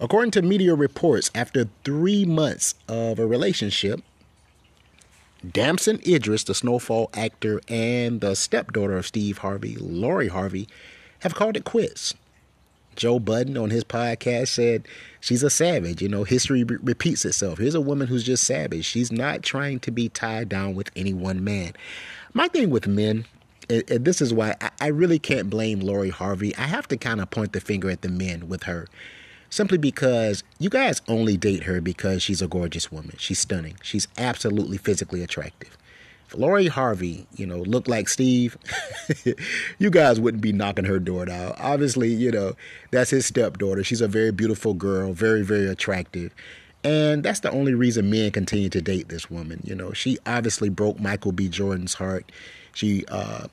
According to media reports, after three months of a relationship, Damson Idris, the Snowfall actor, and the stepdaughter of Steve Harvey, Lori Harvey, have called it quits. Joe Budden on his podcast said she's a savage. You know, history re- repeats itself. Here's a woman who's just savage. She's not trying to be tied down with any one man. My thing with men, and, this is why I really can't blame Lori Harvey. I have to kind of point the finger at the men with her simply because you guys only date her because she's a gorgeous woman. She's stunning. She's absolutely physically attractive. If Lori Harvey, you know, looked like Steve, you guys wouldn't be knocking her door down. Obviously, you know, that's his stepdaughter. She's a very beautiful girl, very, very attractive. And that's the only reason men continue to date this woman. You know, she obviously broke Michael B. Jordan's heart. She uh,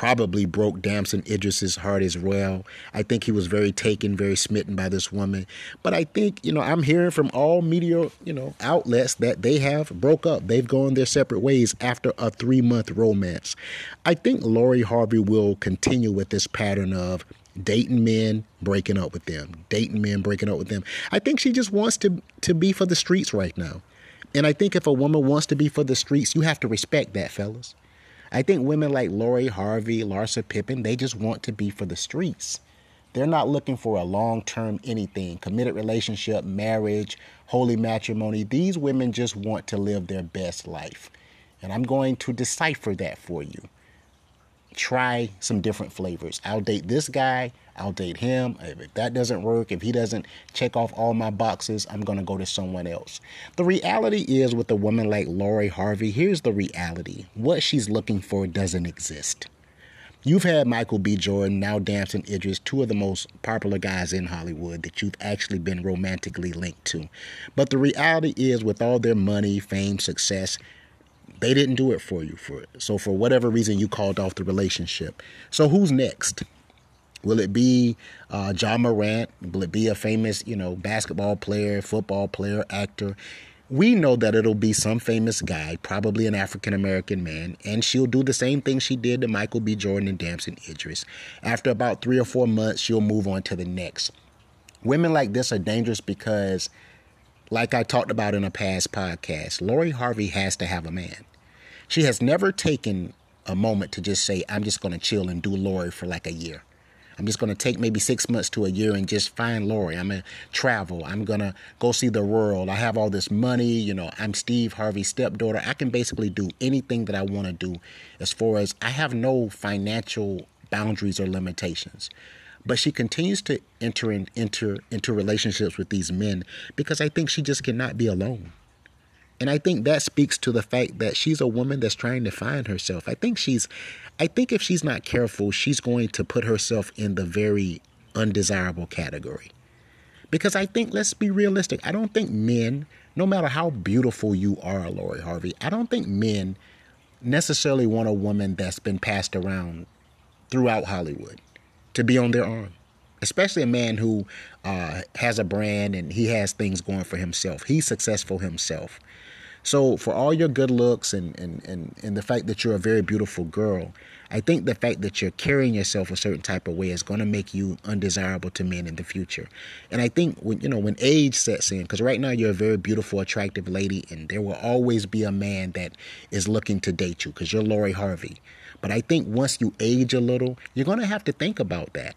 probably broke Damson Idris's heart as well. I think he was very taken, very smitten by this woman. But I think, you know, I'm hearing from all media, you know, outlets that they have broke up. They've gone their separate ways after a three month romance. I think Lori Harvey will continue with this pattern of dating men, breaking up with them, dating men, breaking up with them. I think she just wants to to be for the streets right now. And I think if a woman wants to be for the streets, you have to respect that, fellas. I think women like Lori Harvey, Larsa Pippen, they just want to be for the streets. They're not looking for a long term anything, committed relationship, marriage, holy matrimony. These women just want to live their best life. And I'm going to decipher that for you. Try some different flavors. I'll date this guy. I'll date him. If that doesn't work, if he doesn't check off all my boxes, I'm going to go to someone else. The reality is with a woman like Lori Harvey, here's the reality what she's looking for doesn't exist. You've had Michael B. Jordan, now Damson Idris, two of the most popular guys in Hollywood that you've actually been romantically linked to. But the reality is, with all their money, fame, success, they didn't do it for you. For it. so for whatever reason, you called off the relationship. So who's next? Will it be uh, Ja Morant? Will it be a famous, you know, basketball player, football player, actor? We know that it'll be some famous guy, probably an African American man, and she'll do the same thing she did to Michael B. Jordan and Damson Idris. After about three or four months, she'll move on to the next. Women like this are dangerous because, like I talked about in a past podcast, Lori Harvey has to have a man. She has never taken a moment to just say, I'm just going to chill and do Lori for like a year. I'm just going to take maybe six months to a year and just find Lori. I'm going to travel. I'm going to go see the world. I have all this money. You know, I'm Steve Harvey's stepdaughter. I can basically do anything that I want to do as far as I have no financial boundaries or limitations. But she continues to enter in, enter into relationships with these men because I think she just cannot be alone. And I think that speaks to the fact that she's a woman that's trying to find herself. I think she's I think if she's not careful, she's going to put herself in the very undesirable category. Because I think let's be realistic. I don't think men, no matter how beautiful you are, Lori Harvey, I don't think men necessarily want a woman that's been passed around throughout Hollywood to be on their arm especially a man who uh, has a brand and he has things going for himself. He's successful himself. So for all your good looks and, and, and, and the fact that you're a very beautiful girl, I think the fact that you're carrying yourself a certain type of way is going to make you undesirable to men in the future. And I think when you know when age sets in, because right now you're a very beautiful, attractive lady, and there will always be a man that is looking to date you because you're Lori Harvey. But I think once you age a little, you're going to have to think about that.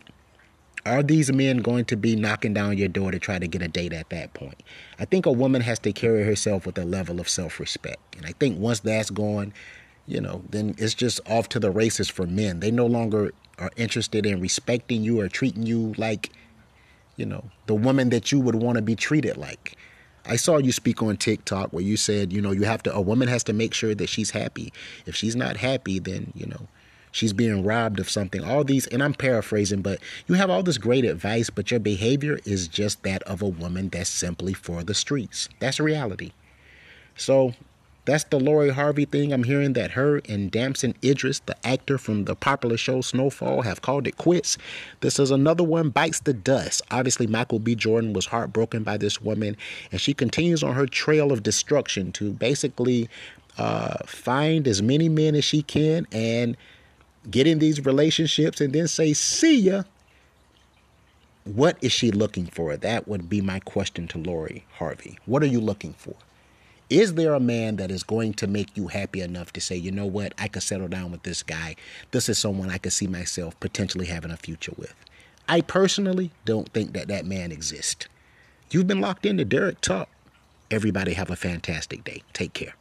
Are these men going to be knocking down your door to try to get a date at that point? I think a woman has to carry herself with a level of self respect. And I think once that's gone, you know, then it's just off to the races for men. They no longer are interested in respecting you or treating you like, you know, the woman that you would want to be treated like. I saw you speak on TikTok where you said, you know, you have to, a woman has to make sure that she's happy. If she's not happy, then, you know, she's being robbed of something. All these, and I'm paraphrasing, but you have all this great advice, but your behavior is just that of a woman that's simply for the streets. That's reality. So that's the Lori Harvey thing. I'm hearing that her and Damson Idris, the actor from the popular show Snowfall, have called it quits. This is another one bites the dust. Obviously, Michael B. Jordan was heartbroken by this woman, and she continues on her trail of destruction to basically uh, find as many men as she can and get in these relationships and then say, see ya. what is she looking for? That would be my question to Lori Harvey. What are you looking for? Is there a man that is going to make you happy enough to say, you know what, I could settle down with this guy? This is someone I could see myself potentially having a future with. I personally don't think that that man exists. You've been locked into Derek Talk. Everybody have a fantastic day. Take care.